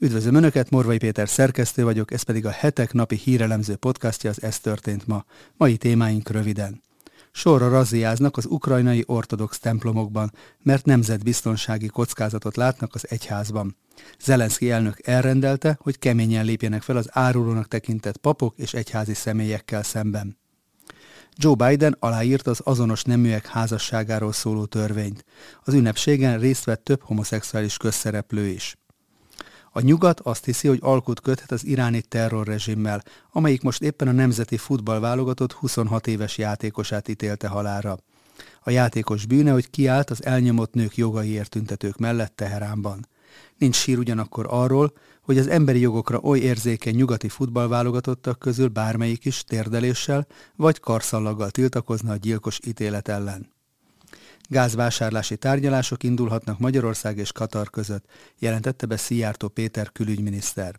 Üdvözlöm Önöket, Morvai Péter szerkesztő vagyok, ez pedig a hetek napi hírelemző podcastja, az Ez történt ma. Mai témáink röviden. Sorra razziáznak az ukrajnai ortodox templomokban, mert nemzetbiztonsági kockázatot látnak az egyházban. Zelenszky elnök elrendelte, hogy keményen lépjenek fel az árulónak tekintett papok és egyházi személyekkel szemben. Joe Biden aláírt az azonos neműek házasságáról szóló törvényt. Az ünnepségen részt vett több homoszexuális közszereplő is. A nyugat azt hiszi, hogy alkut köthet az iráni terrorrezsimmel, amelyik most éppen a nemzeti futballválogatott 26 éves játékosát ítélte halára. A játékos bűne, hogy kiállt az elnyomott nők jogaiért tüntetők mellett Teheránban. Nincs sír ugyanakkor arról, hogy az emberi jogokra oly érzékeny nyugati futballválogatottak közül bármelyik is térdeléssel vagy karszallaggal tiltakozna a gyilkos ítélet ellen. Gázvásárlási tárgyalások indulhatnak Magyarország és Katar között, jelentette be Szijjártó Péter külügyminiszter.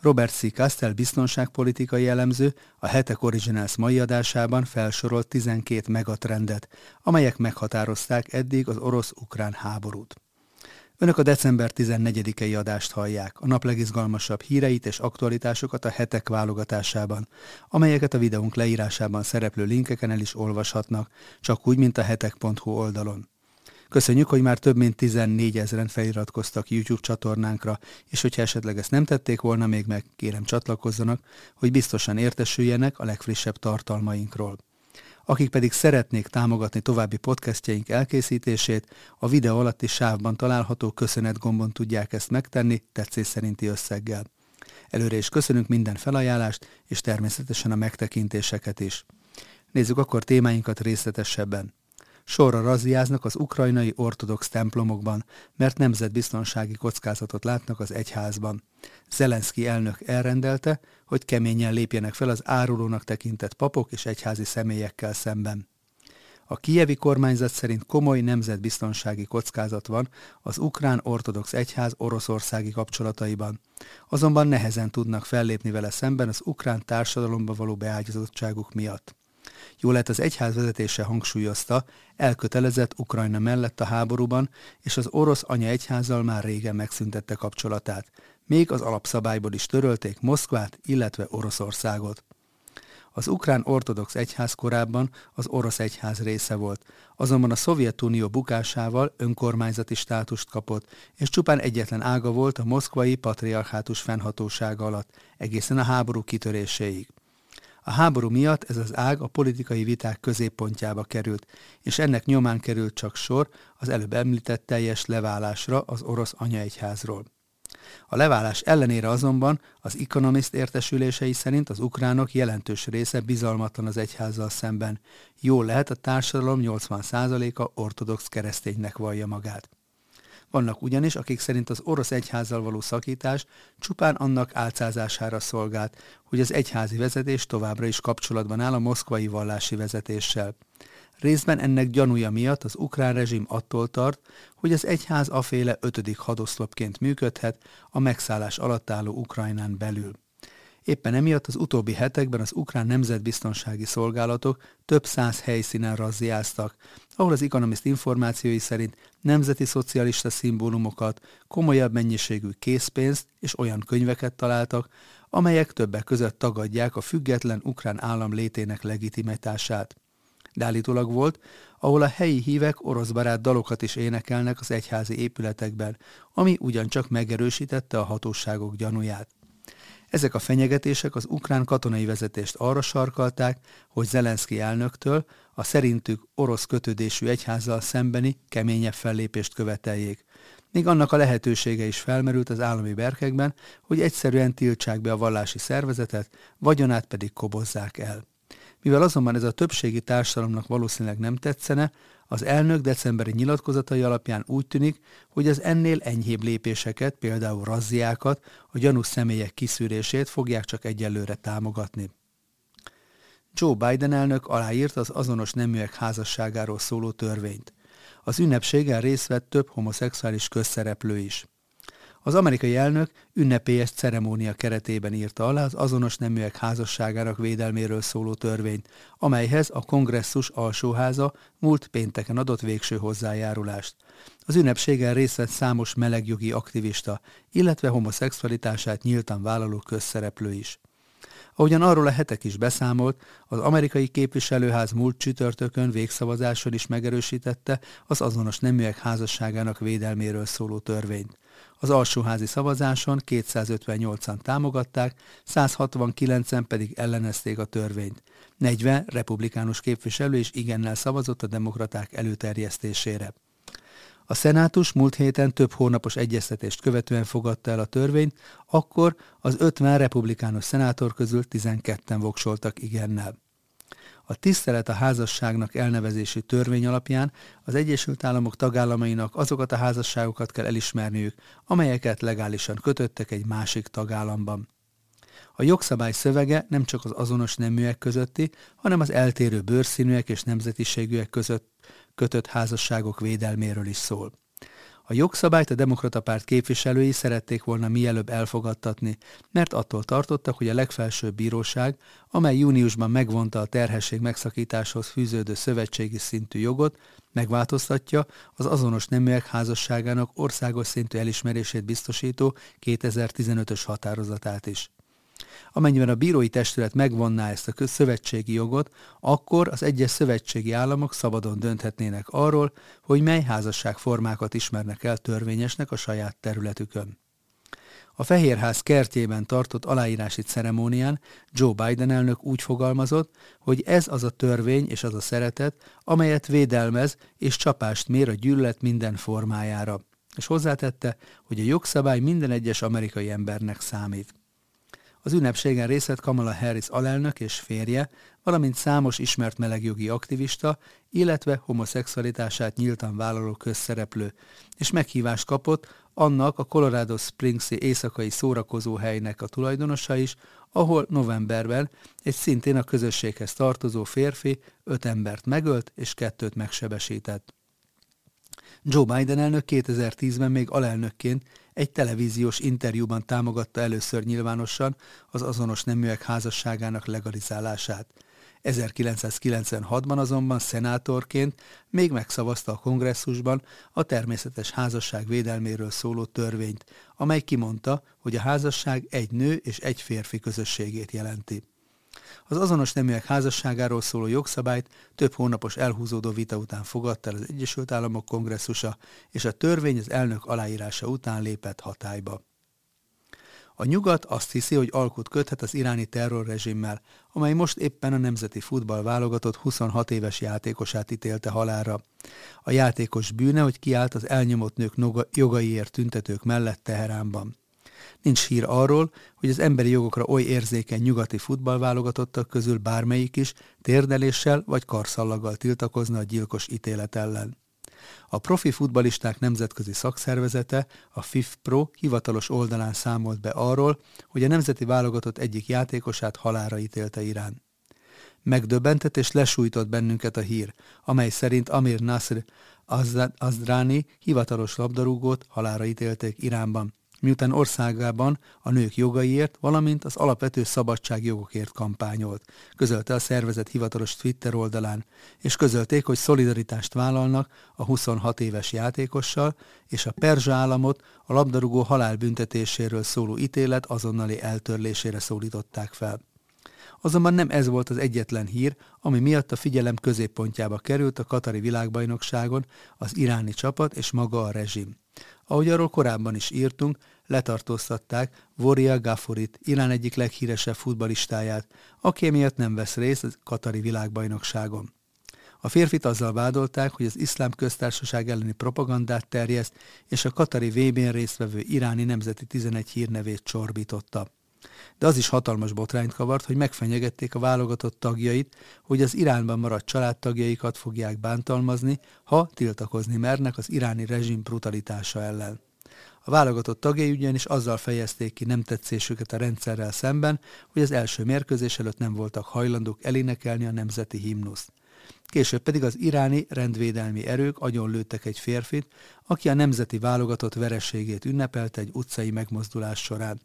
Robert C. Castell biztonságpolitikai elemző a Hetek Originals mai adásában felsorolt 12 megatrendet, amelyek meghatározták eddig az orosz-ukrán háborút. Önök a december 14-i adást hallják, a nap legizgalmasabb híreit és aktualitásokat a hetek válogatásában, amelyeket a videónk leírásában szereplő linkeken el is olvashatnak, csak úgy, mint a hetek.hu oldalon. Köszönjük, hogy már több mint 14 ezeren feliratkoztak YouTube csatornánkra, és hogyha esetleg ezt nem tették volna még meg, kérem csatlakozzanak, hogy biztosan értesüljenek a legfrissebb tartalmainkról. Akik pedig szeretnék támogatni további podcastjaink elkészítését, a videó alatti sávban található köszönet gombon tudják ezt megtenni tetszés szerinti összeggel. Előre is köszönünk minden felajánlást, és természetesen a megtekintéseket is. Nézzük akkor témáinkat részletesebben sorra razziáznak az ukrajnai ortodox templomokban, mert nemzetbiztonsági kockázatot látnak az egyházban. Zelenszky elnök elrendelte, hogy keményen lépjenek fel az árulónak tekintett papok és egyházi személyekkel szemben. A kijevi kormányzat szerint komoly nemzetbiztonsági kockázat van az ukrán ortodox egyház oroszországi kapcsolataiban. Azonban nehezen tudnak fellépni vele szemben az ukrán társadalomba való beágyazottságuk miatt. Jól lehet az egyház vezetése hangsúlyozta, elkötelezett Ukrajna mellett a háborúban, és az orosz anya egyházzal már régen megszüntette kapcsolatát. Még az alapszabályból is törölték Moszkvát, illetve Oroszországot. Az ukrán ortodox egyház korábban az orosz egyház része volt, azonban a Szovjetunió bukásával önkormányzati státust kapott, és csupán egyetlen ága volt a moszkvai patriarchátus fennhatósága alatt, egészen a háború kitöréséig. A háború miatt ez az ág a politikai viták középpontjába került, és ennek nyomán került csak sor az előbb említett teljes leválásra az orosz anyaegyházról. A leválás ellenére azonban az Economist értesülései szerint az ukránok jelentős része bizalmatlan az egyházzal szemben. Jól lehet a társadalom 80%-a ortodox kereszténynek vallja magát. Vannak ugyanis, akik szerint az orosz egyházzal való szakítás csupán annak álcázására szolgált, hogy az egyházi vezetés továbbra is kapcsolatban áll a moszkvai vallási vezetéssel. Részben ennek gyanúja miatt az ukrán rezsim attól tart, hogy az egyház aféle ötödik hadoszlopként működhet a megszállás alatt álló Ukrajnán belül. Éppen emiatt az utóbbi hetekben az ukrán nemzetbiztonsági szolgálatok több száz helyszínen razziáztak, ahol az Economist információi szerint nemzeti szocialista szimbólumokat, komolyabb mennyiségű készpénzt és olyan könyveket találtak, amelyek többek között tagadják a független ukrán állam létének legitimitását. De volt, ahol a helyi hívek oroszbarát dalokat is énekelnek az egyházi épületekben, ami ugyancsak megerősítette a hatóságok gyanúját. Ezek a fenyegetések az ukrán katonai vezetést arra sarkalták, hogy Zelenszky elnöktől a szerintük orosz kötődésű egyházzal szembeni keményebb fellépést követeljék. Még annak a lehetősége is felmerült az állami berkekben, hogy egyszerűen tiltsák be a vallási szervezetet, vagyonát pedig kobozzák el. Mivel azonban ez a többségi társadalomnak valószínűleg nem tetszene, az elnök decemberi nyilatkozatai alapján úgy tűnik, hogy az ennél enyhébb lépéseket, például razziákat, a gyanús személyek kiszűrését fogják csak egyelőre támogatni. Joe Biden elnök aláírt az azonos neműek házasságáról szóló törvényt. Az ünnepségen részt vett több homoszexuális közszereplő is. Az amerikai elnök ünnepélyes ceremónia keretében írta alá az azonos neműek házasságának védelméről szóló törvényt, amelyhez a kongresszus alsóháza múlt pénteken adott végső hozzájárulást. az ünnepségen részt vett számos melegjogi aktivista, illetve homoszexualitását nyíltan vállaló közszereplő is. Ahogyan arról a hetek is beszámolt, az amerikai képviselőház múlt csütörtökön végszavazáson is megerősítette az azonos neműek házasságának védelméről szóló törvényt. Az alsóházi szavazáson 258-an támogatták, 169-en pedig ellenezték a törvényt. 40 republikánus képviselő is igennel szavazott a demokraták előterjesztésére. A szenátus múlt héten több hónapos egyeztetést követően fogadta el a törvényt, akkor az 50 republikánus szenátor közül 12-en voksoltak igennel. A tisztelet a házasságnak elnevezési törvény alapján az Egyesült Államok tagállamainak azokat a házasságokat kell elismerniük, amelyeket legálisan kötöttek egy másik tagállamban. A jogszabály szövege nem csak az azonos neműek közötti, hanem az eltérő bőrszínűek és nemzetiségűek között kötött házasságok védelméről is szól. A jogszabályt a demokrata párt képviselői szerették volna mielőbb elfogadtatni, mert attól tartottak, hogy a legfelsőbb bíróság, amely júniusban megvonta a terhesség megszakításhoz fűződő szövetségi szintű jogot, megváltoztatja az azonos neműek házasságának országos szintű elismerését biztosító 2015-ös határozatát is. Amennyiben a bírói testület megvonná ezt a szövetségi jogot, akkor az egyes szövetségi államok szabadon dönthetnének arról, hogy mely házasságformákat ismernek el törvényesnek a saját területükön. A Fehérház kertjében tartott aláírási ceremónián Joe Biden elnök úgy fogalmazott, hogy ez az a törvény és az a szeretet, amelyet védelmez és csapást mér a gyűlölet minden formájára. És hozzátette, hogy a jogszabály minden egyes amerikai embernek számít. Az ünnepségen részt vett Kamala Harris alelnök és férje, valamint számos ismert melegjogi aktivista, illetve homoszexualitását nyíltan vállaló közszereplő, és meghívást kapott annak a Colorado Springs-i éjszakai szórakozó helynek a tulajdonosa is, ahol novemberben egy szintén a közösséghez tartozó férfi öt embert megölt és kettőt megsebesített. Joe Biden elnök 2010-ben még alelnökként egy televíziós interjúban támogatta először nyilvánosan az azonos neműek házasságának legalizálását. 1996-ban azonban szenátorként még megszavazta a kongresszusban a természetes házasság védelméről szóló törvényt, amely kimondta, hogy a házasság egy nő és egy férfi közösségét jelenti. Az azonos neműek házasságáról szóló jogszabályt több hónapos elhúzódó vita után fogadta el az Egyesült Államok kongresszusa, és a törvény az elnök aláírása után lépett hatályba. A nyugat azt hiszi, hogy alkut köthet az iráni terrorrezsimmel, amely most éppen a nemzeti futball válogatott 26 éves játékosát ítélte halára. A játékos bűne, hogy kiállt az elnyomott nők jogaiért tüntetők mellett Teheránban. Nincs hír arról, hogy az emberi jogokra oly érzékeny nyugati futballválogatottak közül bármelyik is térdeléssel vagy karszallaggal tiltakozna a gyilkos ítélet ellen. A profi futbalisták nemzetközi szakszervezete, a FIFPro hivatalos oldalán számolt be arról, hogy a nemzeti válogatott egyik játékosát halára ítélte Irán. Megdöbbentett és lesújtott bennünket a hír, amely szerint Amir Nasr Azdrani hivatalos labdarúgót halára ítélték Iránban, miután országában a nők jogaiért, valamint az alapvető szabadságjogokért kampányolt, közölte a szervezet hivatalos Twitter oldalán, és közölték, hogy szolidaritást vállalnak a 26 éves játékossal, és a perzsa államot a labdarúgó halálbüntetéséről szóló ítélet azonnali eltörlésére szólították fel. Azonban nem ez volt az egyetlen hír, ami miatt a figyelem középpontjába került a Katari világbajnokságon az iráni csapat és maga a rezsim. Ahogy arról korábban is írtunk, letartóztatták Voria Gafurit, Irán egyik leghíresebb futbalistáját, aki miatt nem vesz részt a Katari világbajnokságon. A férfit azzal vádolták, hogy az iszlám köztársaság elleni propagandát terjeszt, és a Katari VB-n résztvevő iráni nemzeti 11 hírnevét csorbította. De az is hatalmas botrányt kavart, hogy megfenyegették a válogatott tagjait, hogy az Iránban maradt családtagjaikat fogják bántalmazni, ha tiltakozni mernek az iráni rezsim brutalitása ellen. A válogatott tagjai ugyanis azzal fejezték ki nem tetszésüket a rendszerrel szemben, hogy az első mérkőzés előtt nem voltak hajlandók elénekelni a nemzeti himnuszt. Később pedig az iráni rendvédelmi erők agyonlőttek egy férfit, aki a nemzeti válogatott vereségét ünnepelte egy utcai megmozdulás során.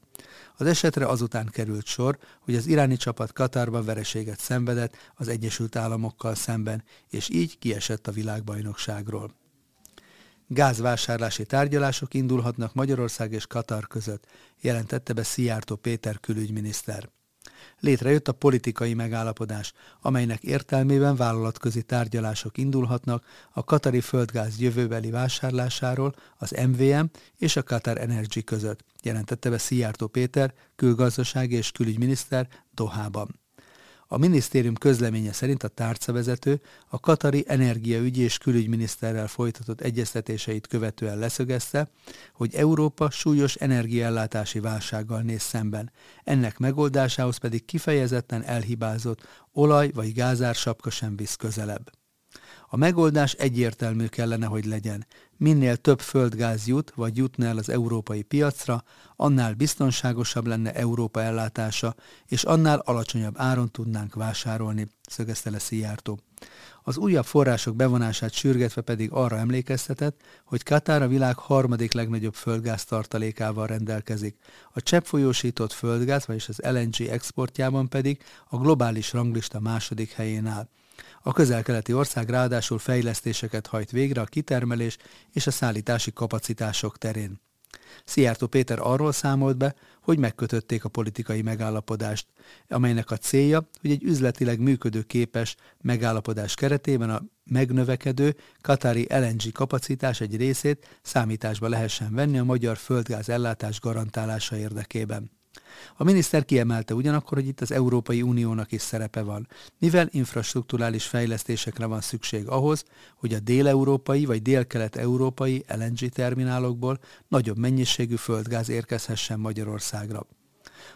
Az esetre azután került sor, hogy az iráni csapat Katarban vereséget szenvedett az Egyesült Államokkal szemben, és így kiesett a világbajnokságról. Gázvásárlási tárgyalások indulhatnak Magyarország és Katar között, jelentette be Szijjártó Péter külügyminiszter létrejött a politikai megállapodás, amelynek értelmében vállalatközi tárgyalások indulhatnak a katari földgáz jövőbeli vásárlásáról az MVM és a Qatar Energy között, jelentette be Szijjártó Péter, külgazdasági és külügyminiszter Dohában. A minisztérium közleménye szerint a tárcavezető a Katari energiaügyi és külügyminiszterrel folytatott egyeztetéseit követően leszögezte, hogy Európa súlyos energiaellátási válsággal néz szemben. Ennek megoldásához pedig kifejezetten elhibázott olaj- vagy gázár sapka sem visz közelebb. A megoldás egyértelmű kellene, hogy legyen. Minél több földgáz jut, vagy jutna el az európai piacra, annál biztonságosabb lenne Európa ellátása, és annál alacsonyabb áron tudnánk vásárolni, szögezte le Szijjártó. Az újabb források bevonását sürgetve pedig arra emlékeztetett, hogy Katár a világ harmadik legnagyobb földgáz tartalékával rendelkezik. A cseppfolyósított földgáz, vagyis az LNG exportjában pedig a globális ranglista második helyén áll. A közel-keleti ország ráadásul fejlesztéseket hajt végre a kitermelés és a szállítási kapacitások terén. Szijjártó Péter arról számolt be, hogy megkötötték a politikai megállapodást, amelynek a célja, hogy egy üzletileg működő képes megállapodás keretében a megnövekedő katári LNG kapacitás egy részét számításba lehessen venni a magyar földgáz ellátás garantálása érdekében. A miniszter kiemelte ugyanakkor, hogy itt az Európai Uniónak is szerepe van, mivel infrastruktúrális fejlesztésekre van szükség ahhoz, hogy a déleurópai vagy délkelet-európai LNG terminálokból nagyobb mennyiségű földgáz érkezhessen Magyarországra.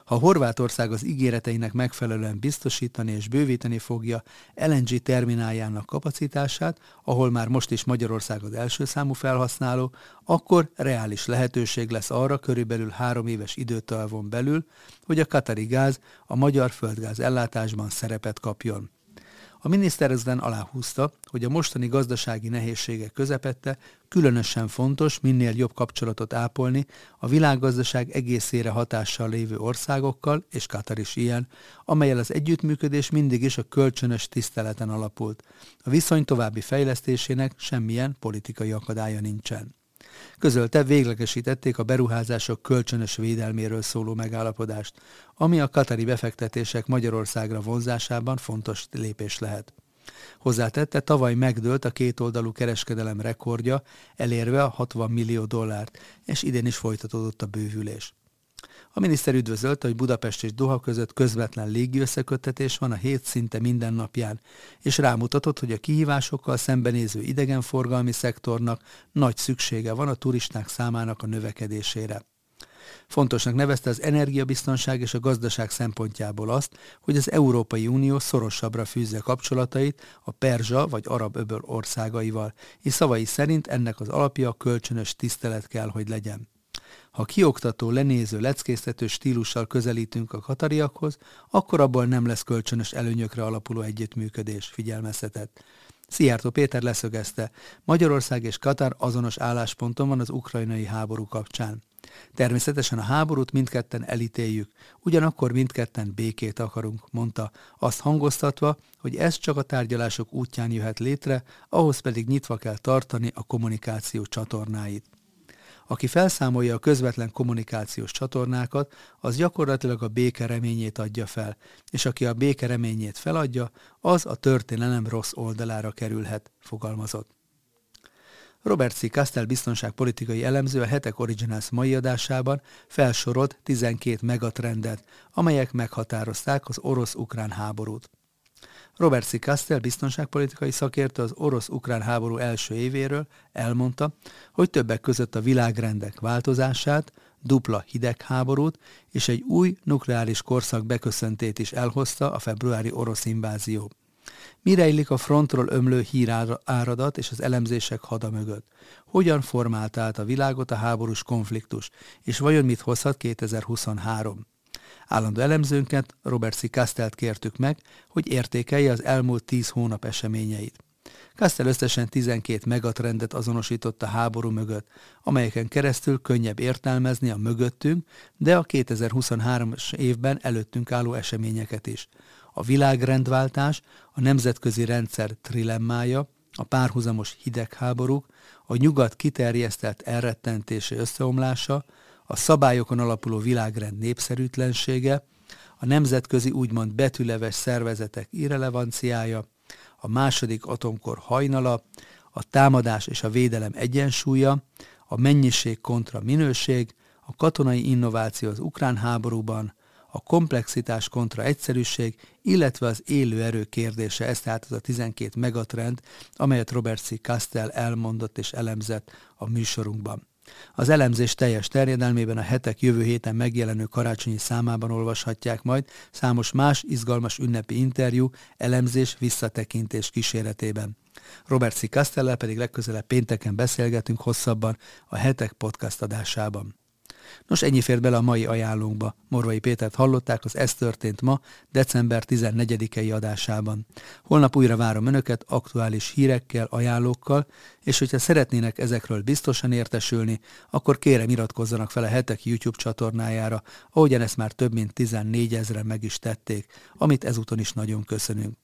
Ha Horvátország az ígéreteinek megfelelően biztosítani és bővíteni fogja LNG termináljának kapacitását, ahol már most is Magyarország az első számú felhasználó, akkor reális lehetőség lesz arra körülbelül három éves időtávon belül, hogy a katari gáz a magyar földgáz ellátásban szerepet kapjon. A miniszter ezben aláhúzta, hogy a mostani gazdasági nehézségek közepette különösen fontos minél jobb kapcsolatot ápolni a világgazdaság egészére hatással lévő országokkal, és Katar is ilyen, amelyel az együttműködés mindig is a kölcsönös tiszteleten alapult. A viszony további fejlesztésének semmilyen politikai akadálya nincsen. Közölte, véglegesítették a beruházások kölcsönös védelméről szóló megállapodást, ami a katari befektetések Magyarországra vonzásában fontos lépés lehet. Hozzátette, tavaly megdőlt a kétoldalú kereskedelem rekordja, elérve a 60 millió dollárt, és idén is folytatódott a bővülés. A miniszter üdvözölte, hogy Budapest és Doha között közvetlen légi összeköttetés van a hét szinte minden napján, és rámutatott, hogy a kihívásokkal szembenéző idegenforgalmi szektornak nagy szüksége van a turisták számának a növekedésére. Fontosnak nevezte az energiabiztonság és a gazdaság szempontjából azt, hogy az Európai Unió szorosabbra fűzze kapcsolatait a Perzsa vagy Arab öböl országaival, és szavai szerint ennek az alapja a kölcsönös tisztelet kell, hogy legyen. Ha kioktató, lenéző, leckésztető stílussal közelítünk a katariakhoz, akkor abból nem lesz kölcsönös előnyökre alapuló együttműködés, figyelmeztetett. Szijjártó Péter leszögezte, Magyarország és Katar azonos állásponton van az ukrajnai háború kapcsán. Természetesen a háborút mindketten elítéljük, ugyanakkor mindketten békét akarunk, mondta, azt hangoztatva, hogy ez csak a tárgyalások útján jöhet létre, ahhoz pedig nyitva kell tartani a kommunikáció csatornáit. Aki felszámolja a közvetlen kommunikációs csatornákat, az gyakorlatilag a béke reményét adja fel, és aki a béke reményét feladja, az a történelem rossz oldalára kerülhet, fogalmazott. Robert C. Castell biztonságpolitikai elemző a Hetek Originals mai adásában felsorolt 12 megatrendet, amelyek meghatározták az orosz-ukrán háborút. Robert C. Castell biztonságpolitikai szakértő az orosz-ukrán háború első évéről elmondta, hogy többek között a világrendek változását, dupla hidegháborút és egy új nukleáris korszak beköszöntét is elhozta a februári orosz invázió. Mi rejlik a frontról ömlő híráradat és az elemzések hada mögött? Hogyan formált át a világot a háborús konfliktus, és vajon mit hozhat 2023? Állandó elemzőnket, Robert C. Castelt kértük meg, hogy értékelje az elmúlt tíz hónap eseményeit. Castell összesen 12 megatrendet azonosított a háború mögött, amelyeken keresztül könnyebb értelmezni a mögöttünk, de a 2023-as évben előttünk álló eseményeket is. A világrendváltás, a nemzetközi rendszer trilemmája, a párhuzamos hidegháborúk, a nyugat kiterjesztett elrettentése összeomlása, a szabályokon alapuló világrend népszerűtlensége, a nemzetközi úgymond betűleves szervezetek irrelevanciája, a második atomkor hajnala, a támadás és a védelem egyensúlya, a mennyiség kontra minőség, a katonai innováció az ukrán háborúban, a komplexitás kontra egyszerűség, illetve az élő erő kérdése, ez tehát az a 12 megatrend, amelyet Robert C. Castell elmondott és elemzett a műsorunkban. Az elemzés teljes terjedelmében a hetek jövő héten megjelenő karácsonyi számában olvashatják majd számos más izgalmas ünnepi interjú, elemzés, visszatekintés kíséretében. Robert C. Castellel pedig legközelebb pénteken beszélgetünk hosszabban a hetek podcast adásában. Nos, ennyi fért bele a mai ajánlónkba. Morvai Pétert hallották az Ez történt ma, december 14-i adásában. Holnap újra várom Önöket aktuális hírekkel, ajánlókkal, és hogyha szeretnének ezekről biztosan értesülni, akkor kérem iratkozzanak fel a hetek YouTube csatornájára, ahogyan ezt már több mint 14 ezeren meg is tették, amit ezúton is nagyon köszönünk.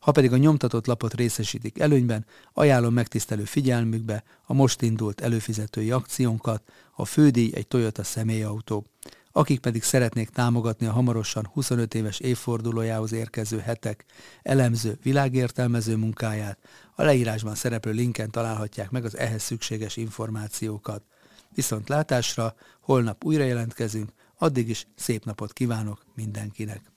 Ha pedig a nyomtatott lapot részesítik előnyben, ajánlom megtisztelő figyelmükbe a most indult előfizetői akciónkat, a fődíj egy Toyota személyautó. Akik pedig szeretnék támogatni a hamarosan 25 éves évfordulójához érkező hetek elemző, világértelmező munkáját, a leírásban szereplő linken találhatják meg az ehhez szükséges információkat. Viszont látásra, holnap újra jelentkezünk, addig is szép napot kívánok mindenkinek!